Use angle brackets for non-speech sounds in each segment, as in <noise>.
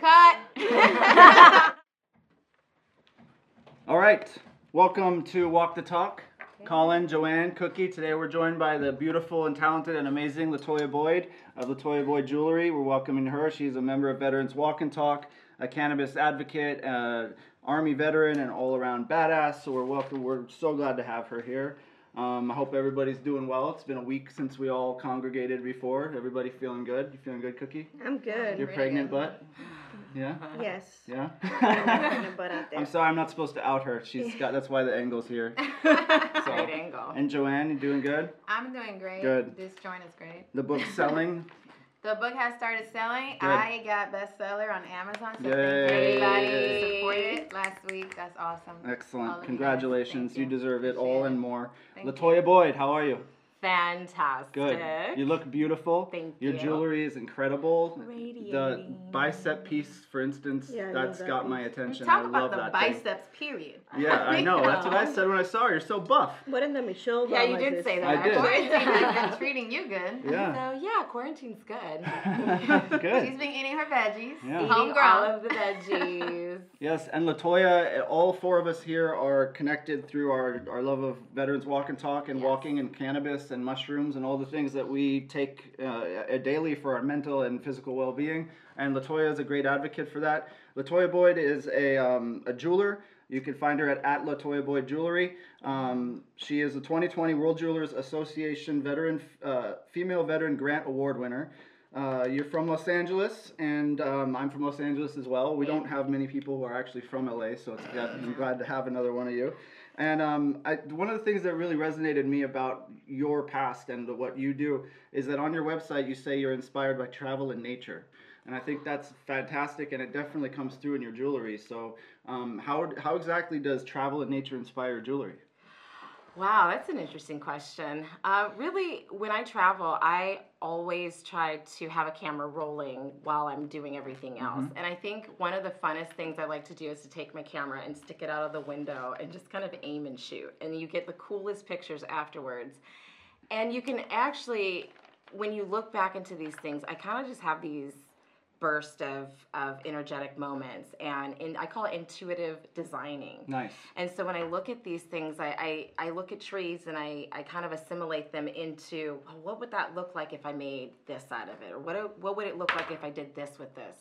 Cut. <laughs> All right, welcome to Walk the Talk. Colin, Joanne, Cookie. Today we're joined by the beautiful and talented and amazing Latoya Boyd of Latoya Boyd Jewelry. We're welcoming her. She's a member of Veterans Walk and Talk, a cannabis advocate, uh, Army veteran, and all-around badass. So we're welcome. We're so glad to have her here. Um, I hope everybody's doing well. It's been a week since we all congregated before. Everybody feeling good? You feeling good, Cookie? I'm good. You're really pregnant, good. butt? Yeah. <laughs> Yes. Yeah. <laughs> Butt out there. I'm sorry, I'm not supposed to out her. She's got. That's why the angle's here. <laughs> So- Great angle. And Joanne, you doing good? I'm doing great. Good. This joint is great. The book's selling. The book has started selling. Good. I got bestseller on Amazon. So Yay. thank you everybody who supported last week. That's awesome. Excellent. Congratulations. You you. deserve it all and more. Thank Latoya Boyd, how are you? Fantastic. Good. You look beautiful. Thank Your you. jewelry is incredible. The bicep piece, for instance, Yeah, I that's that got my attention. Talk I about love the that thing. biceps, period. <laughs> Yeah, I know. That's what I <laughs> said when I saw her. You're so buff. What in the shoulder Yeah, you did this. say that. I did. actually. Quarantine has been <laughs> treating you good. Yeah. So yeah, quarantine's good. She's Good. been eating her veggies. Yeah. Eating Homegrown. all of the veggies. Yes, and Latoya, all four of us here are connected through our, our love of Veterans Walk and Talk and Yes. walking and cannabis and mushrooms and all the things that we take uh, daily for our mental and physical well being. And Latoya is a great advocate for that. Latoya Boyd is a, um, a jeweler. You can find her at, at Latoya Boyd Jewelry. Um, she is a 2020 World Jewelers Association veteran, uh, female veteran grant award winner. Uh, you're from Los Angeles, and um, I'm from Los Angeles as well. We don't have many people who are actually from LA, so it's I'm glad to have another one of you. And um, I, one of the things that really resonated me about your past and what you do is that on your website you say you're inspired by travel and nature. And I think that's fantastic, and it definitely comes through in your jewelry. So, um, how, how exactly does travel and nature inspire jewelry? Wow, that's an interesting question. Uh, really, when I travel, I always try to have a camera rolling while I'm doing everything else. Mhm. And I think one of the funnest things I like to do is to take my camera and stick it out of the window and just kind of aim and shoot. And you get the coolest pictures afterwards. And you can actually, when you look back into these things, I kind of just have these burst of, of energetic moments and in, I call it intuitive designing. Nice. And so when I look at these things, I, I, I look at trees and I, I kind of assimilate them into oh, what would that look like if I made this out of it? Or what, what would it look like if I did this with this?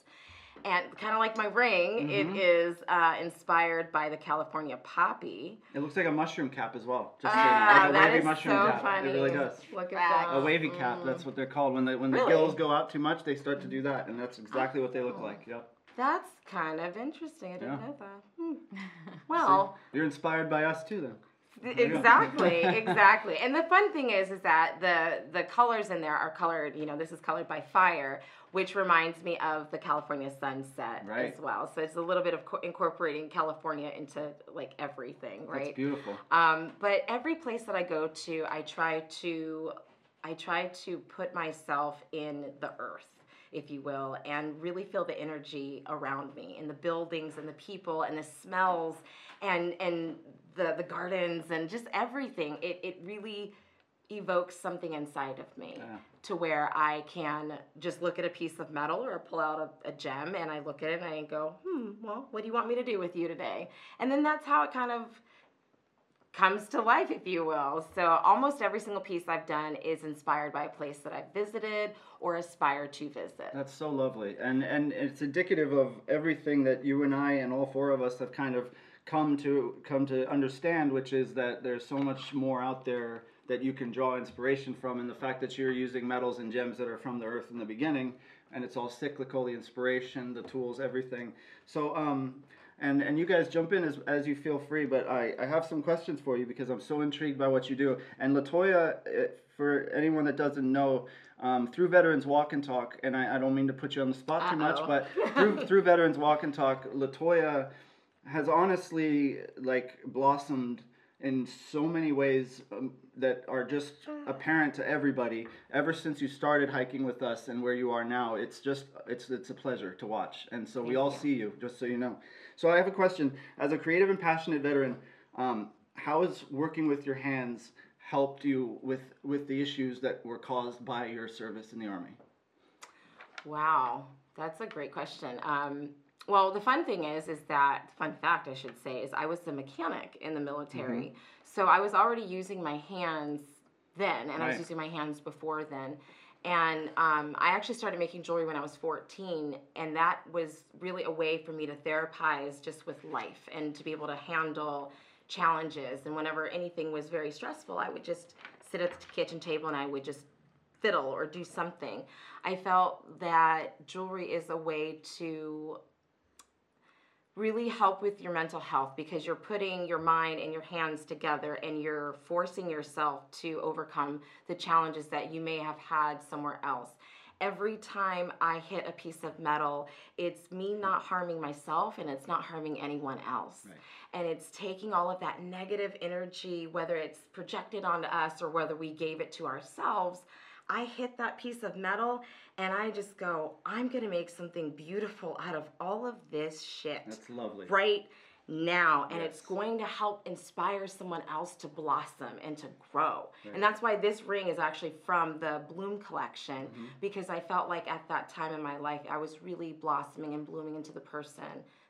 And kind of like my ring, Mhm. it is uh, inspired by the California poppy. It looks like a mushroom cap as well. Just so you know, Ah, like a that wavy is mushroom so cap. funny. It really does. Look at that. A wavy cap, Mm. that's what they're called. When the when the Really? gills go out too much, they start to do that, and that's exactly what they look like. Yep. That's kind of interesting. I didn't Yeah. know that. Hmm. <laughs> Well, You're inspired by us too, then. Th- There you go. Exactly, exactly. And the fun thing is, is that the the colors in there are colored. You know, this is colored by fire, which reminds me of the California sunset Right. as well. So it's a little bit of co- incorporating California into like everything, right That's beautiful. Um, but every place that I go to, I try to, I try to put myself in the earth, if you will, and really feel the energy around me, and the buildings, and the people, and the smells, and and the the gardens, and just everything. It it really evokes something inside of me Yeah. to where I can just look at a piece of metal or pull out a, a gem and I look at it and I go, hmm, well, what do you want me to do with you today? And then that's how it kind of comes to life, if you will. So almost every single piece I've done is inspired by a place that I've visited or aspire to visit. That's so lovely, and and it's indicative of everything that you and I and all four of us have kind of come to come to understand, which is that there's so much more out there that you can draw inspiration from, and the fact that you're using metals and gems that are from the earth in the beginning, and it's all cyclical, the inspiration, the tools, everything. So um. And, and you guys jump in as, as you feel free, but I, I have some questions for you because I'm so intrigued by what you do. And Latoya, eh, for anyone that doesn't know, um, through Veterans Walk and Talk, and I, I don't mean to put you on the spot too much, Uh-oh. but through, through Veterans Walk and Talk, Latoya has honestly like blossomed in so many ways um, that are just apparent to everybody. Ever since you started hiking with us and where you are now it's just it's it's a pleasure to watch. And so we all you. see you just so you know. So i have a question. As a creative and passionate veteran um, how has working with your hands helped you with with the issues that were caused by your service in the army? Wow, that's a great question. Um, well, the fun thing is, is that fun fact I should say is I was the mechanic in the military, so I was already using my hands then, and I was using my hands before then. And um, I actually started making jewelry when I was 14, and that was really a way for me to therapize just with life and to be able to handle challenges. And whenever anything was very stressful, I would just sit at the kitchen table and I would just fiddle or do something. I felt that jewelry is a way to really help with your mental health because you're putting your mind and your hands together and you're forcing yourself to overcome the challenges that you may have had somewhere else. Every time I hit a piece of metal, it's me not harming myself and it's not harming anyone else. Right. And it's taking all of that negative energy, whether it's projected onto us or whether we gave it to ourselves. I hit that piece of metal and I just go, I'm gonna make something beautiful out of all of this shit That's lovely. right now and it's going to help inspire someone else to blossom and to grow Right. and that's why this ring is actually from the bloom collection Mhm. because i felt like at that time in my life i was really blossoming and blooming into the person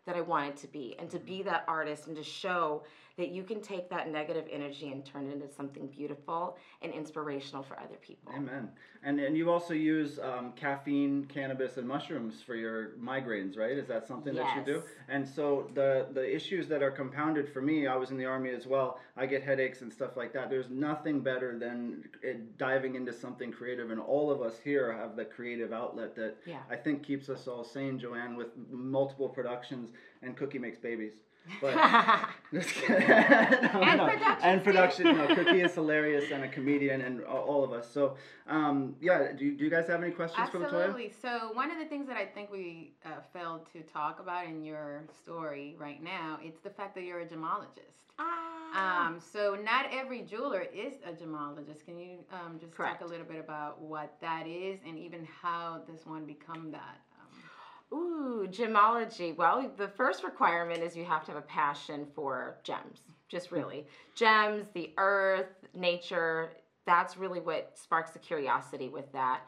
that i wanted to be and to be that artist and to show that you can take that negative energy and turn it into something beautiful and inspirational for other people Amen. And and you also use um, caffeine, cannabis, and mushrooms for your migraines, right? Is that something that you do? Yes. And so the the issues that are compounded for me, I was in the army as well. I get headaches and stuff like that. There's nothing better than it, diving into something creative, and all of us here have the creative outlet that Yeah. I think keeps us all sane, Joanne, with multiple productions. And Cookie makes babies. But Just <laughs> kidding. <laughs> No, And no. production, And too. production. No, Cookie is hilarious and a comedian, and all of us. So, um, yeah. Do you, do you guys have any questions for Latoya? Absolutely. So one of the things that I think we uh, failed to talk about in your story right now, it's the fact that you're a gemologist. Ah. Um, so not every jeweler is a gemologist. Can you um, just Correct. talk a little bit about what that is and even how does one become that? Ooh, gemology. Well, the first requirement is you have to have a passion for gems, just really. Gems, the earth, nature, that's really what sparks the curiosity with that.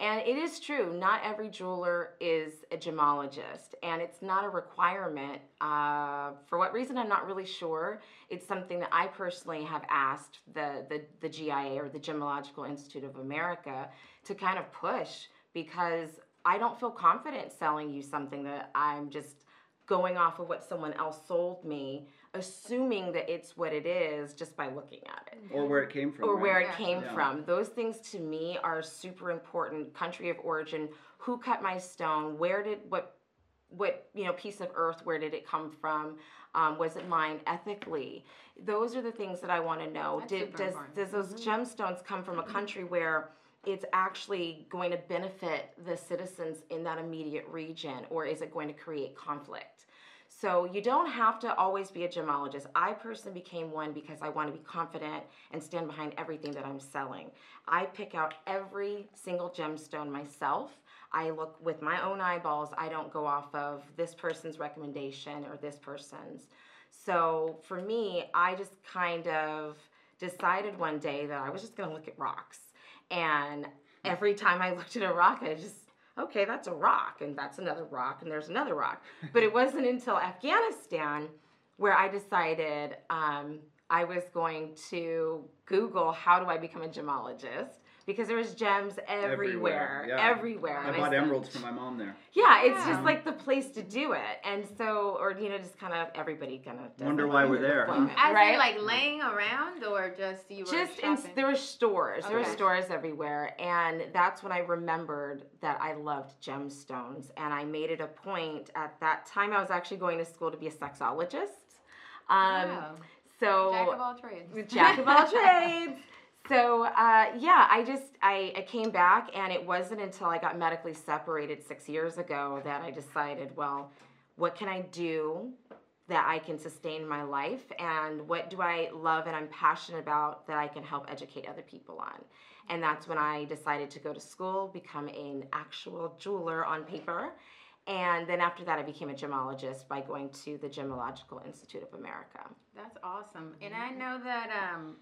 And it is true, not every jeweler is a gemologist, and it's not a requirement. Uh, for what reason, I'm not really sure. It's something that I personally have asked the, the, the GIA or the Gemological Institute of America to kind of push because I don't feel confident selling you something that I'm just going off of what someone else sold me, assuming that it's what it is just by looking at it Or where it came from? or right? where it Yeah. came Yeah. from. Those things to me are super important. Country of origin, who cut my stone, where did what what you know piece of earth where did it come from um, was it mined ethically those are the things that i want to know did super does important. does those gemstones come from a country where it's actually going to benefit the citizens in that immediate region or is it going to create conflict so you don't have to always be a gemologist. I personally became one because I want to be confident and stand behind everything that I'm selling. I pick out every single gemstone myself. I look with my own eyeballs. I don't go off of this person's recommendation or this person's. So for me, I just kind of decided one day that I was just going to look at rocks. And every time I <laughs> looked at a rock, I just okay, that's a rock, and that's another rock, and there's another rock. <laughs> But it wasn't until Afghanistan where I decided um, I was going to Google how do I become a gemologist because there was gems everywhere, Everywhere, yeah. everywhere. I bought said- emeralds for my mom there. Yeah, it's just like the place to do it, and so, or you know, just kind of everybody kind of does Wonder why we're there, huh? As right? in like laying around or just you were just in, there were stores there were stores everywhere and that's when i remembered that i loved gemstones and i made it a point at that time i was actually going to school to be a sexologist um, Wow. so Jack of all trades. jack of all <laughs> trades so uh, yeah i just I, I came back and it wasn't until i got medically separated six years ago that i decided well what can i do that i can sustain my life? And what do i love and i'm passionate about that i can help educate other people on? And that's when i decided to go to school become an actual jeweler on paper. And then after that i became a gemologist by going to the gemological institute of america. That's awesome. And I know that um,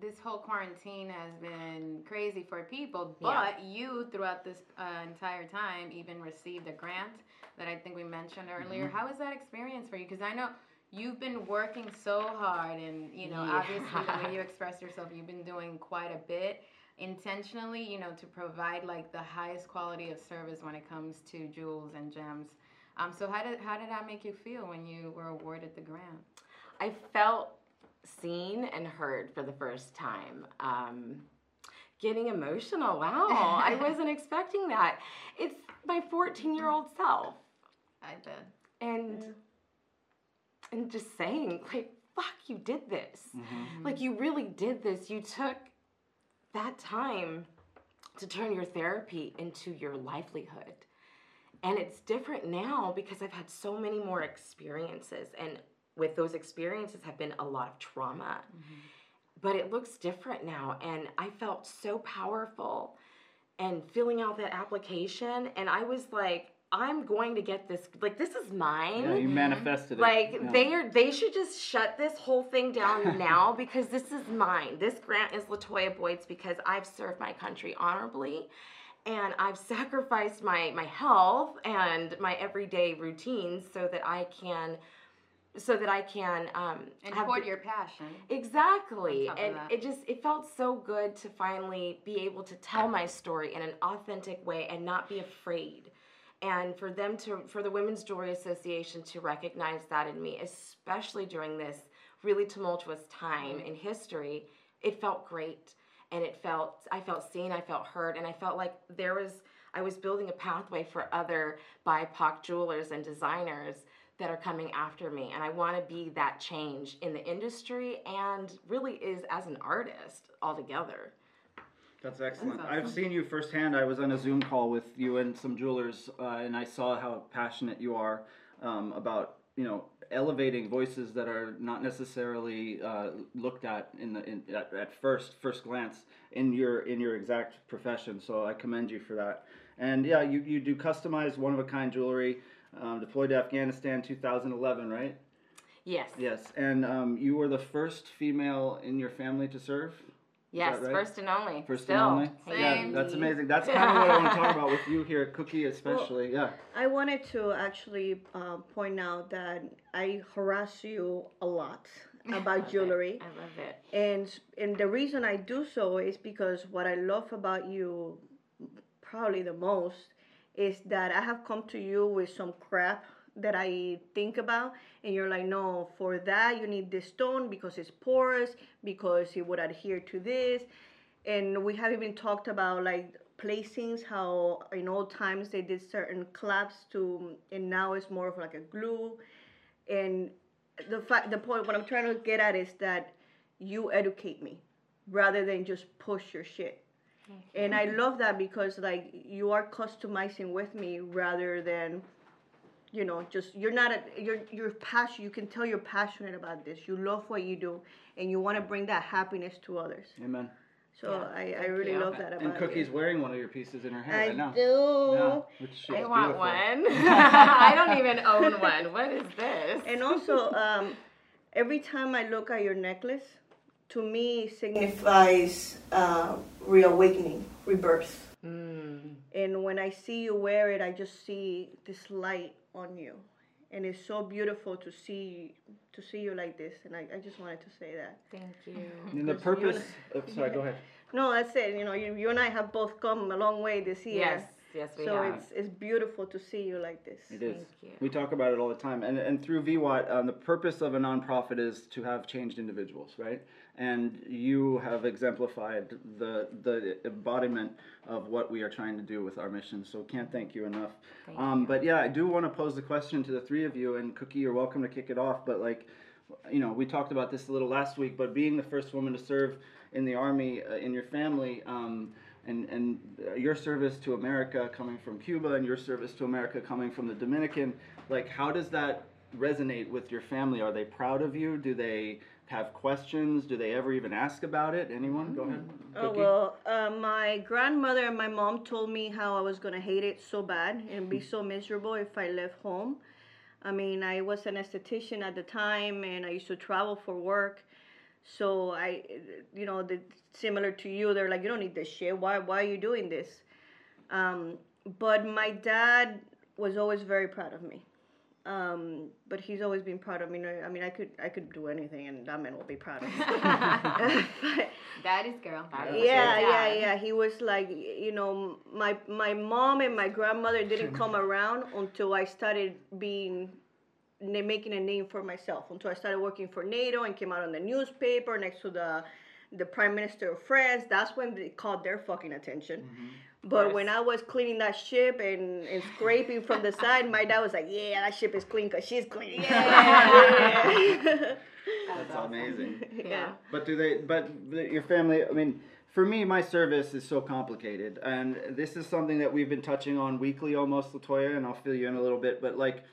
this whole quarantine has been crazy for people, Yeah. but you, throughout this uh, entire time, even received a grant that I think we mentioned earlier. Mm-hmm. How was that experience for you? Because I know you've been working so hard, and you know, Yeah. obviously, the way you <laughs> express yourself, you've been doing quite a bit intentionally, you know, to provide like the highest quality of service when it comes to jewels and gems. Um, so how did how did that make you feel when you were awarded the grant? I felt seen and heard for the first time. Um, getting emotional. Wow, I <laughs> wasn't expecting that. It's my 14 year old self. I bet. And Yeah. and just saying, like, fuck, you did this. Mhm. Like, you really did this. You took that time to turn your therapy into your livelihood. And it's different now because I've had so many more experiences. And with those experiences have been a lot of trauma. Mm-hmm. But it looks different now. And I felt so powerful and filling out that application. And I was like, I'm going to get this. Like, this is mine. Yeah, you manifested it. Like Yeah. they are, they should just shut this whole thing down <laughs> now because this is mine. This grant is Latoya Boyd's because I've served my country honorably, and I've sacrificed my my health and my everyday routines so that I can, so that I can um, And have the- your passion. Exactly. on top of And it just it felt so good to finally be able to tell my story in an authentic way and not be afraid. And for them to for the Women's Jewelry Association to recognize that in me, especially during this really tumultuous time in history, it felt great. And it felt I felt seen, I felt heard, and I felt like there was I was building a pathway for other BIPOC jewelers and designers that are coming after me and i want to be that change in the industry and really is as an artist altogether That's excellent. That's I've seen you firsthand. I was on a Zoom call with you and some jewelers, uh, and I saw how passionate you are um, about you know elevating voices that are not necessarily uh, looked at in the in, at, at first first glance in your in your exact profession. So I commend you for that. And yeah, you, you do customized one of a kind jewelry um, deployed to Afghanistan 2011, right? yes Yes. And um, you were the first female in your family to serve. yes right? first and only First Still. and only. Yeah, Same. that's amazing. That's <laughs> kind of what I want to talk about with you here, Cookie, especially. yeah. I wanted to actually uh, point out that I harass you a lot <laughs> about jewelry. i love it and and the reason I do so is because what I love about you probably the most is that I have come to you with some crap that I think about and you're like no for that you need this stone because it's porous because it would adhere to this. And we have even talked about like placings how in old times they did certain claps to and now it's more of like a glue. And the fact the point what i'm trying to get at is that you educate me rather than just push your shit and i love that because like you are customizing with me rather than you know just you're not a you're you're passionate you can tell you're passionate about this you love what you do and you want to bring that happiness to others Amen. so Yeah, I, I really you. love that about And Cookie's you. wearing one of your pieces in her hair I right now. do. Yeah, which i want beautiful. one <laughs> <laughs> i don't even own one what is this And also, um, every time I look at your necklace, to me signifies uh, reawakening, rebirth. mm. And when I see you wear it, I just see this light on you, and it's so beautiful to see to see you like this. And I, I just wanted to say that. thank you <laughs> And the Because you purpose. Oh, sorry, go ahead. <laughs> No, that's it. You know, you, you and I have both come a long way this year. yes yes we So have it's it's beautiful to see you like this. It is. Thank you. We talk about it all the time. And, and through VWAT, um, the purpose of a nonprofit is to have changed individuals, right? And you have exemplified the, the embodiment of what we are trying to do with our mission. So can't thank you enough. Thank um, you. But yeah, I do want to pose the question to the three of you. And Cookie, you're welcome to kick it off. But like, you know, we talked about this a little last week. But being the first woman to serve in the army uh, in your family, um, and and uh, your service to America coming from Cuba, and your service to America coming from the Dominican, like how does that resonate with your family? Are they proud of you? Do they have questions? Do they ever even ask about it? Anyone? Go ahead. Oh Cookie? well, uh, my grandmother and my mom told me how I was gonna hate it so bad and be so miserable if I left home. I mean, I was an esthetician at the time, and I used to travel for work, So I, you know, the, similar to you, they're like, you don't need this shit. Why, why are you doing this? Um, but my dad was always very proud of me. Um, but he's always been proud of me. No, I mean, I could, I could do anything, and that man will be proud of me. <laughs> <laughs> But- Daddy's girl. That's yeah, your yeah, yeah. He was like, you know, my my mom and my grandmother didn't <laughs> come around until I started being making a name for myself. Until I started working for NATO and came out on the newspaper next to the the prime minister of France. That's when they caught their fucking attention. But when I was cleaning that ship and, and scraping from the side, my dad was like, "Yeah, that ship is clean because she's clean." <laughs> Yeah. That's amazing. yeah. But do they? But your family. I mean, for me, my service is so complicated, and this is something that we've been touching on weekly, almost, Latoya, and I'll fill you in a little bit. But like, w-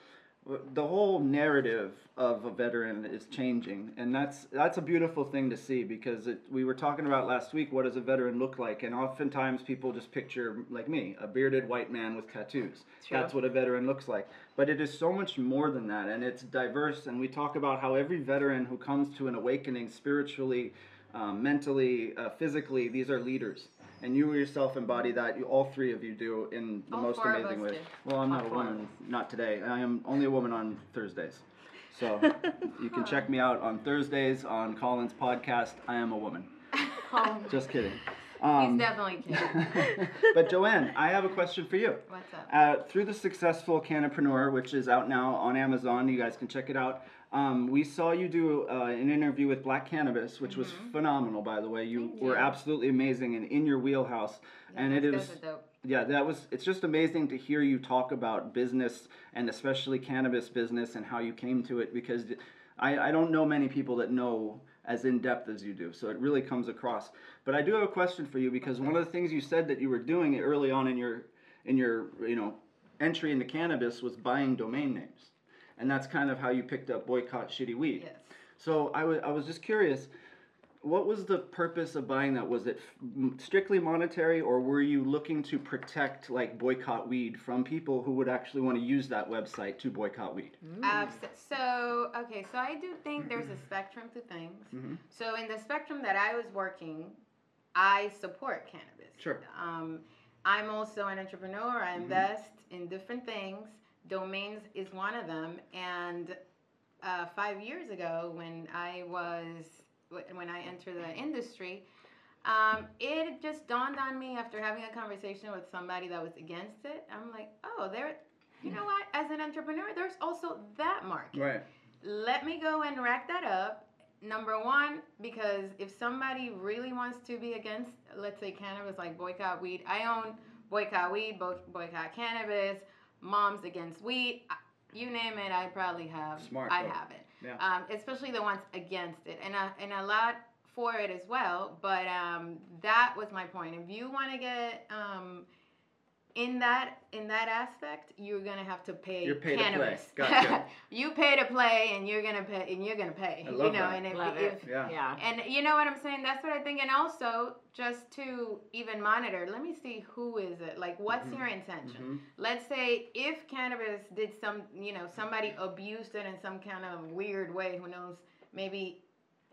the whole narrative of a veteran is changing, and that's that's a beautiful thing to see because it, we were talking about last week. What does a veteran look like? And oftentimes people just picture like me, a bearded white man with tattoos. True. That's what a veteran looks like. But it is so much more than that, and it's diverse. And we talk about how every veteran who comes to an awakening spiritually, um, mentally, uh, physically, these are leaders. And you yourself embody that. You, all three of you do in the All most four of amazing us way. do. Well, I'm not All a four of woman, not today. I am only a woman on Thursdays. So <laughs> you can check me out on Thursdays on Colin's podcast. I am a woman. Oh, Just kidding. he's Um, definitely <laughs> kidding. but Joanne, I have a question for you. What's up? Uh, through the successful Canopreneur, which is out now on Amazon, you guys can check it out. Um, we saw you do uh, an interview with Black Cannabis, which was phenomenal, by the way. You Thank were absolutely amazing and in your wheelhouse. and it is, guys are dope. yeah, that was. It's just amazing to hear you talk about business and especially cannabis business and how you came to it because I, I don't know many people that know as in depth as you do. So it really comes across. But I do have a question for you because one of the things you said that you were doing early on in your in your you know entry into cannabis was buying domain names, and that's kind of how you picked up boycott shitty weed. Yes. So I was I was just curious, what was the purpose of buying that? Was it f- strictly monetary, or were you looking to protect like boycott weed from people who would actually want to use that website to boycott weed? Abs- so okay, so I do think there's a spectrum to things. Mhm. So in the spectrum that I was working, I support cannabis. Sure. Um, I'm also an entrepreneur. I invest in different things. Domains is one of them. And uh, five years ago, when I was when I entered the industry, um, it just dawned on me after having a conversation with somebody that was against it. I'm like, oh, there. You know what? As an entrepreneur, there's also that market Right. let me go and rack that up. Number one, because if somebody really wants to be against, let's say cannabis, like boycott weed, I own boycott weed, bo- boycott cannabis, moms against I- you name it, I probably have. Smart, I though. have it. Yeah. Um, especially the ones against it, and a, and a lot for it as well. But um, that was my point. If you want to get um, in that in that aspect, you're gonna have to pay You're pay to play. cannabis. Gotcha. <laughs> you pay to play, and you're gonna pay, and you're gonna pay. I you love know, that. and if, Love if it. Yeah. Yeah. and you know what I'm saying? That's what I think. And also, just to even monitor, let me see who is it. Like, what's Mhm. your intention? Mhm. Let's say if cannabis did some, you know, somebody abused it in some kind of weird way. Who knows? Maybe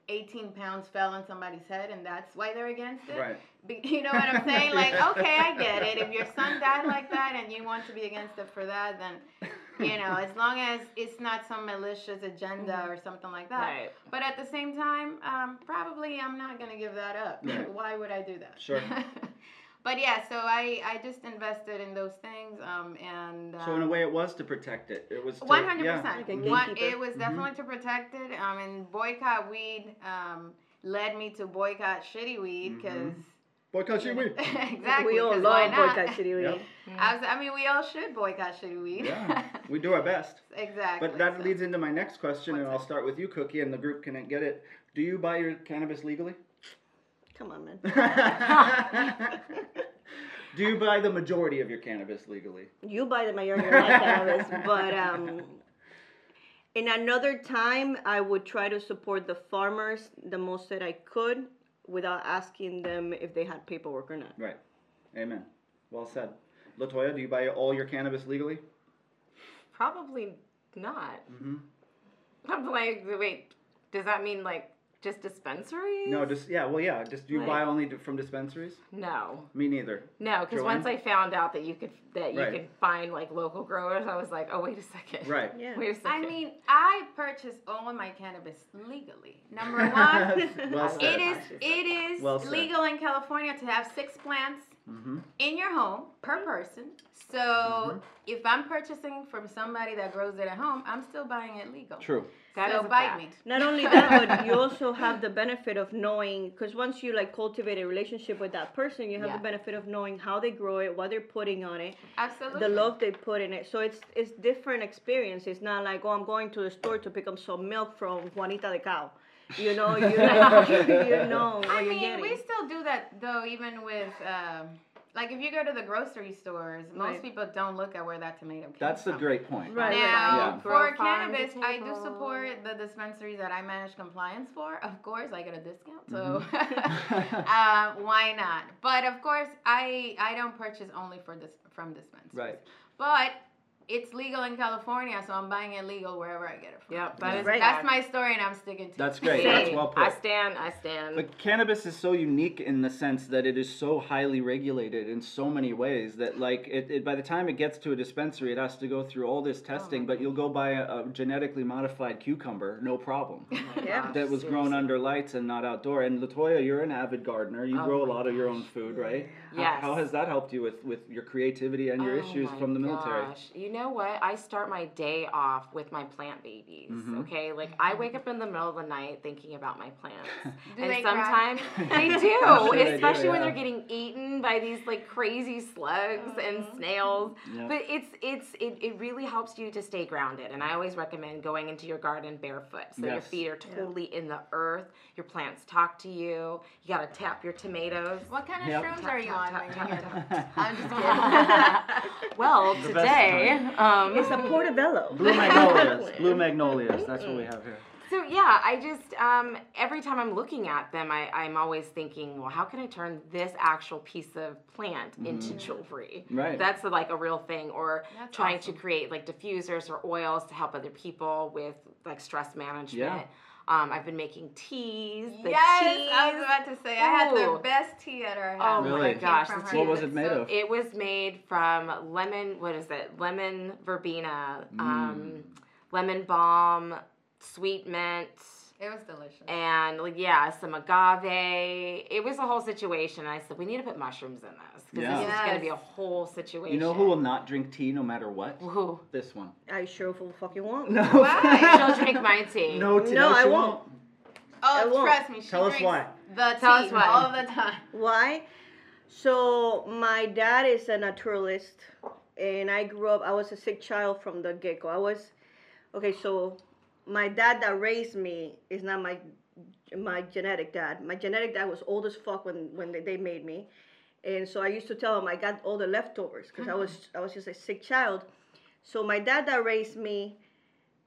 18 pounds fell on somebody's head, and that's why they're against it. Right. Be- <laughs> You know what I'm saying? Like, <laughs> Yeah. okay, I get it. If your son died like that and you want to be against it for that, then, you know, as long as it's not some malicious agenda or something like that. Right. But at the same time, um, probably I'm not gonna give that up. Right. <laughs> Why would I do that? Sure. But yeah, so I I just invested in those things, um, and um, So in a way, it was to protect it. It was to, one hundred yeah. percent. Like a One, it was definitely to protect it. Um, and boycott weed um, led me to boycott shitty weed Mhm. because Boycott shitty weed. <laughs> exactly. we all 'cause why love boycott shitty weed. Yep. I, was, I mean, we all should boycott shitty weed. Yeah. <laughs> We do our best. exactly. But that so- leads into my next question, and What's I'll that? start with you, Cookie, and the group can get it. Do you buy your cannabis legally? Come on, man. <laughs> Do you buy the majority of your cannabis legally? You buy the majority of my cannabis, but um, in another time, I would try to support the farmers the most that I could without asking them if they had paperwork or not. Right. Amen. Well said. Latoya, do you buy all your cannabis legally? Probably not. Mm-hmm. I'm <laughs> like, wait, does that mean like just dispensaries? No, just yeah. Well, yeah. Just do you buy only from dispensaries? no, Me neither. no. Because once I found out that you could that you Right. could find like local growers, I was like, oh wait a second. Right. Yeah. Wait a second. I mean, I purchase all of my cannabis legally. Number one, <laughs> well it is it is Well legal in California to have six plants hmm in your home per person. So Mhm. if I'm purchasing from somebody that grows it at home, I'm still buying it legal. True. That so bite fact. me. Not only <laughs> that, but you also have the benefit of knowing, because once you like cultivate a relationship with that person, you have Yeah. the benefit of knowing how they grow it, what they're putting on it, Absolutely. the love they put in it. So it's it's different experience. It's not like oh, I'm going to the store to pick up some milk from Juanita the cow. You know, you <laughs> know, you know what I you're mean, getting. we still do that though, even with. Um, like if you go to the grocery stores, most Right. people don't look at where that tomato came from. That's a great point. Right. Now, Yeah. for Grow cannabis, I do support the dispensaries that I manage compliance for. Of course, I get a discount, so Mm-hmm. <laughs> uh, why not? But of course, I I don't purchase only for this from dispensaries. Right. But it's legal in California, so I'm buying it legal wherever I get it from. Yep, that Yeah. is Right. That's my story, and I'm sticking to. That's it. great. Hey, <laughs> That's well put. I stand. I stand. But cannabis is so unique in the sense that it is so highly regulated in so many ways that like it, it by the time it gets to a dispensary it has to go through all this oh testing but you'll go buy a, a genetically modified cucumber no problem <laughs> Yeah. that was grown under lights and not outdoor and latoya you're an avid gardener you Oh grow a my lot of your own food right How- Yes. how, has that helped you with with your creativity and your Oh issues from the military gosh. You know what? I start my day off with my plant babies. Mhm. Okay, like I wake up in the middle of the night thinking about my plants, <laughs> Do and they cry? sometimes <laughs> they <laughs> do, I'm sure they do, especially when yeah. they're getting eaten by these like crazy slugs and Mhm. snails. Yeah. But it's it's it, it really helps you to stay grounded, and I always recommend going into your garden barefoot, so your feet are totally in the earth. Your plants talk to you. You gotta tap your tomatoes. What kind of Yep. shrooms Tap, are you tap, on tap, when tap, tap. I'm just kidding. well, The today, um, it's a portobello. blue magnolias <laughs> blue magnolias that's what we have here So yeah, I just um, every time I'm looking at them, I, I'm always thinking, well, how can I turn this actual piece of plant into jewelry? Right. That's like a real thing. Or That's trying awesome. to create like diffusers or oils to help other people with like stress management. Yeah. Um, I've been making teas. The yes, teas. I was about to say I had the best tea at our Oh house. my It gosh, from the her. tea What was it made so- of? It was made from lemon. What is it? Lemon verbena, um, lemon balm, sweet mint. It was delicious. and like yeah, some agave. It was a whole situation. I said we need to put mushrooms in this because Yeah. this is going to be a whole situation. you know who will not drink tea no matter what Who? this one I sure full fucking won't. no Why? <laughs> She'll drink my tea. no tea No, I she won't. Oh, won't. trust me, she Tell us why. the tea Tell us why. all the time. Why? So my dad is a naturalist, and I grew up. I was a sick child from the get go. I was okay. So my dad that raised me is not my my genetic dad. My genetic dad was old as fuck when when they, they made me, and so I used to tell him I got all the leftovers because I was mm-hmm. I was just a sick child. So my dad that raised me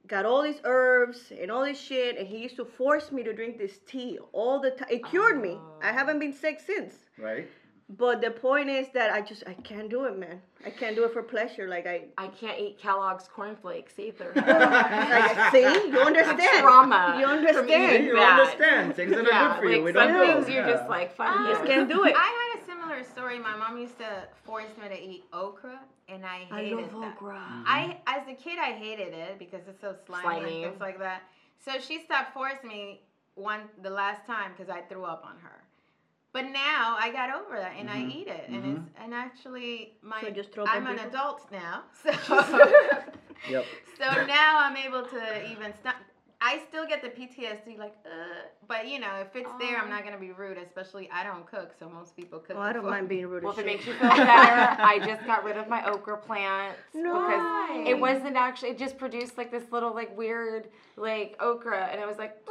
got all these herbs and all this shit, and he used to force me to drink this tea all the time. It cured me. I haven't oh. been sick since. right But the point is that I just I can't do it, man. I can't do it for pleasure. Like I, I can't eat Kellogg's cornflakes either. <laughs> like see, you understand? trauma You understand? you that. understand things that are yeah, good for you we some don't know things you're Yeah. just like fuck Um, this. Just can't do it. I had a similar story. My mom used to force me to eat okra, and I hated that. I, as a kid, I hated it because it's so slimy, Slimy. and things like that. So she stopped forcing me one the last time because I threw up on her. But now I got over that and Mhm. I eat it, and it's and actually my So just throw I'm an adult now, <laughs> so <laughs> Yep. <laughs> so now I'm able to even stop. I still get the PTSD, like, uh, but you know, if it's there, I'm not gonna be rude. Especially, I don't cook, so most people cook. Oh, I don't before mind being rude Well, if it makes you feel better, I just got rid of my okra plant No. because it wasn't actually. It just produced like this little like weird like okra, and it was like,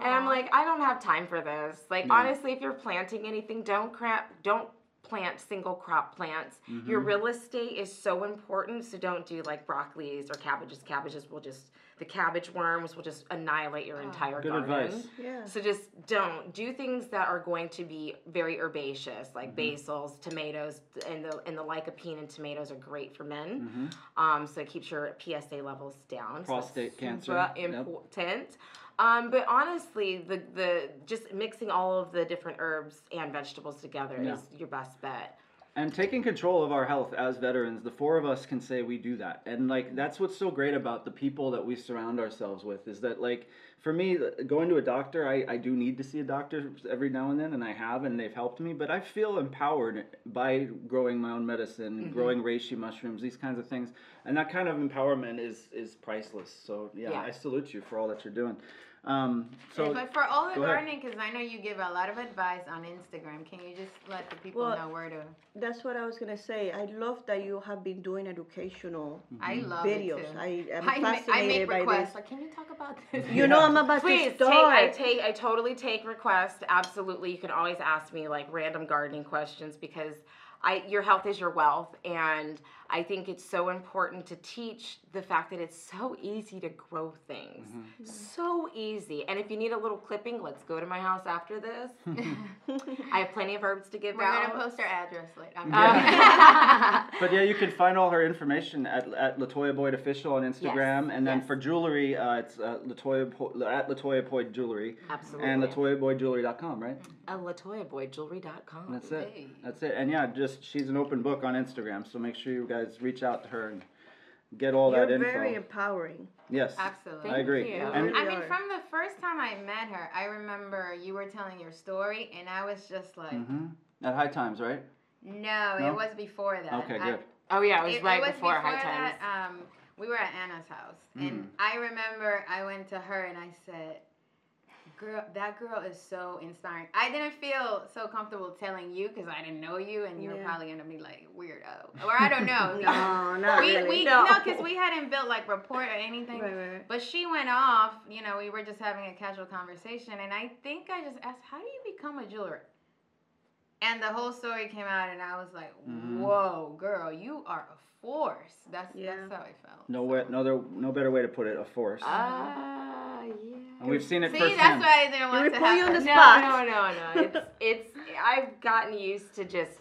and I'm like, I don't have time for this. Like Yeah. honestly, if you're planting anything, don't crap, don't plant single crop plants. Your Mhm. real estate is so important, so don't do like broccolis or cabbages. Cabbages will just the cabbage worms will just annihilate your entire Good garden. advice. Yeah. So just don't do things that are going to be very herbaceous, like basils, tomatoes, and the and the lycopene in tomatoes are great for men. Mhm. Um, so it keeps your PSA levels down. Prostate that's cancer, super yep. important. Um, but honestly, the the just mixing all of the different herbs and vegetables together Yeah. is your best bet. And taking control of our health as veterans, the four of us can say we do that. And like that's what's so great about the people that we surround ourselves with is that like for me going to a doctor, I, I do need to see a doctor every now and then and I have and they've helped me, but I feel empowered by growing my own medicine, mm-hmm. growing reishi mushrooms, these kinds of things. And that kind of empowerment is is priceless. So yeah, Yeah. I salute you for all that you're doing. Um, so but for all the gardening, because I know you give a lot of advice on Instagram, can you just let the people Well, know where to? That's what I was gonna say. I love that you have been doing educational I Mm-hmm. love videos. it too. I am I, ma- I fascinated make by requests. this. Like, can you talk about this? You know I'm about Please to take. I start. take. I totally take requests. Absolutely, you can always ask me like random gardening questions because I your health is your wealth, and I think it's so important to teach the fact that it's so easy to grow things. Mm-hmm. So easy. And if you need a little clipping, let's go to my house after this. <laughs> <laughs> I have plenty of herbs to give We're out. gonna post our address later. I'm Um, <laughs> But yeah, you can find all her information at, at Latoya Boyd Official on Instagram, and then yes. for jewelry, uh, it's uh, Latoya Po- at Latoya Boyd Jewelry Absolutely. and LatoyaBoydJewelry.com, right? Uh, LatoyaBoydJewelry.com. That's it. Hey. That's it. And yeah, just she's an open book on Instagram, so make sure you guys reach out to her and get all You're that info. very empowering. yes, Absolutely. I agree. you. And I mean, from the first time I met her, I remember you were telling your story, and I was just like, hmm at High Times, right? no, No? it was before that. Okay, I- good. Oh yeah, it was it, right it was before, High Times. Um, we were at Anna's house, Mm. and I remember I went to her and I said, "Girl, that girl is so inspiring." I didn't feel so comfortable telling you because I didn't know you, and you were probably gonna be like weirdo, or I don't know. <laughs> No, not we really. we No. no, because we hadn't built like rapport or anything. Right, right, right. But she went off, you know, we were just having a casual conversation, and I think I just asked, How do you become a jeweler? And the whole story came out, and I was like, Mhm. Whoa, girl, you are a force. That's, Yeah. that's how I felt. No way, no, there, no better way to put it. A force. Ah, yeah. and we've seen it See, firsthand. that's why I didn't want we to put have you on the spot. no, no, no. <laughs> It's it's I've gotten used to just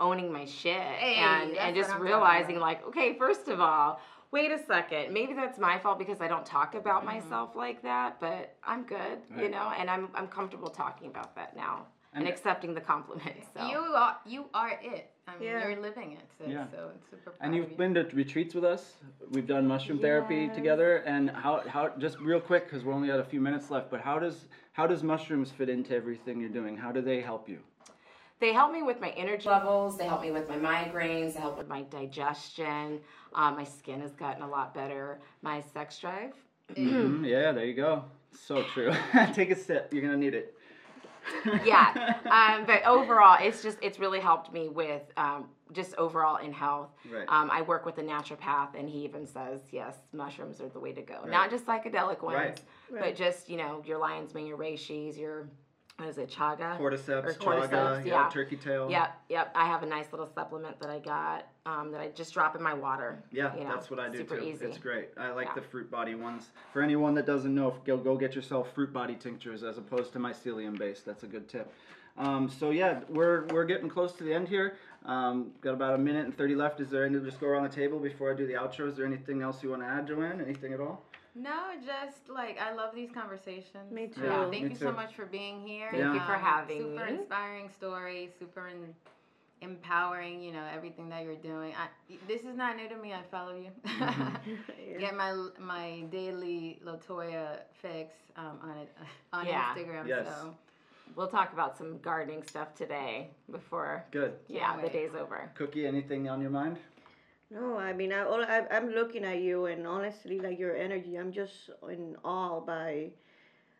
owning my shit Hey, and and just realizing like, okay, first of all, wait a second. Maybe that's my fault because I don't talk about Mhm. myself like that, but I'm good, you know, and I'm I'm comfortable talking about that now and, And- accepting the compliments. So. You are you are it. I mean, Yeah. you're living it. So, Yeah. so it's super proud And you've you. been to retreats with us. We've done mushroom therapy together. And how, how just real quick because we're only at a few minutes left. But how does how does mushrooms fit into everything you're doing? How do they help you? They help me with my energy levels. They help me with my migraines. They help with my digestion. Um, my skin has gotten a lot better. My sex drive. Mhm, yeah, there you go. So true. <laughs> Take a sip. You're gonna need it. <laughs> yeah. Um, but overall, it's just it's really helped me with um, just overall in health. Right. Um, I work with a naturopath, and he even says yes, mushrooms are the way to go. Right. Not just psychedelic ones, Right. but just you know your lion's mane, your reishis, your what is it, chaga? cordyceps, Or chaga, yeah, yeah. turkey tail. Yep, yep. I have a nice little supplement that I got um, that I just drop in my water. Yeah, you know, that's what I do super too. easy. It's great. I like Yeah. the fruit body ones. For anyone that doesn't know, go go get yourself fruit body tinctures as opposed to mycelium based. That's a good tip. Um, so yeah, we're we're getting close to the end here. Um, got about a minute and thirty left. Is there any? To just go around the table before I do the outro. Is there anything else you want to add, Joanne? Anything at all? No, just like I love these conversations. Me um, too. Yeah, Yeah, thank me you so much for being here. Thank you um, for having super me. inspiring story, super in, empowering. You know everything that you're doing. I, this is not new to me. I follow you. Yeah. Mm-hmm. <laughs> Get my my daily Latoya fix um, on it <laughs> on Yeah. Instagram. Yes. So We'll talk about some gardening stuff today before Good. yeah the day's over. Cookie, anything on your mind? No, I mean, I, all, I, I'm looking at you, and honestly, like your energy, I'm just in awe by,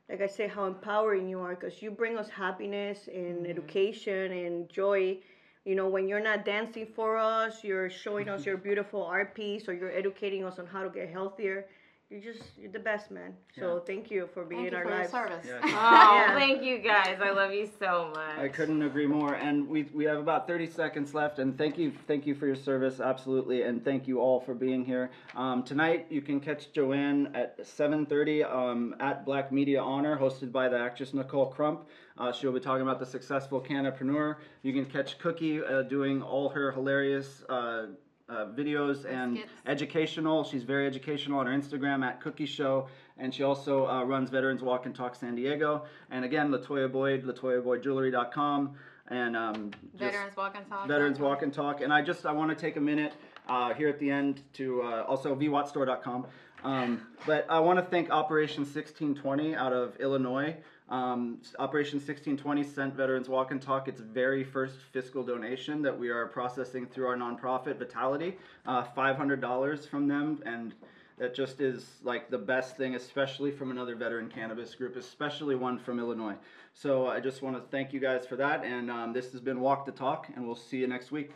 like I say, how empowering you are, because you bring us happiness and mm-hmm. education and joy. You know, when you're not dancing for us, you're showing us your <laughs> beautiful art piece, or you're educating us on how to get healthier. You're just, you're the best, man. So thank you for being thank in you our for your lives. service. Yeah. <laughs> Oh, Yeah. thank you guys. I love you so much. I couldn't agree more. And we we have about 30 seconds left. And thank you thank you for your service, absolutely. And thank you all for being here. Um, tonight you can catch Joanne at 7:30 um, at Black Media Honor, hosted by the actress Nicole Crump. Uh, she'll be talking about the successful canapreneur. You can catch Cookie uh, doing all her hilarious. Uh, uh, videos and skits. educational. She's very educational on her Instagram at Cookie Show. and she also uh, runs Veterans Walk and Talk San Diego. And again, Latoya Boyd, LatoyaBoydJewelry.com, and um, Veterans Walk and Talk. Veterans Walk and Talk. And I just I want to take a minute uh, here at the end to uh, also vwattstore.com. Um, but I want to thank Operation 1620 out of Illinois. Um, Operation 1620 sent Veterans Walk and Talk its very first fiscal donation that we are processing through our nonprofit Vitality. Uh, $500 from them, and that just is like the best thing, especially from another veteran cannabis group, especially one from Illinois. So I just want to thank you guys for that, and um, this has been Walk the Talk, and we'll see you next week.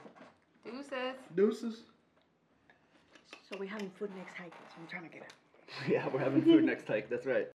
Deuces. Deuces. So we're having food next hike. So I'm trying to get it. <laughs> Yeah, we're having food next hike. That's right.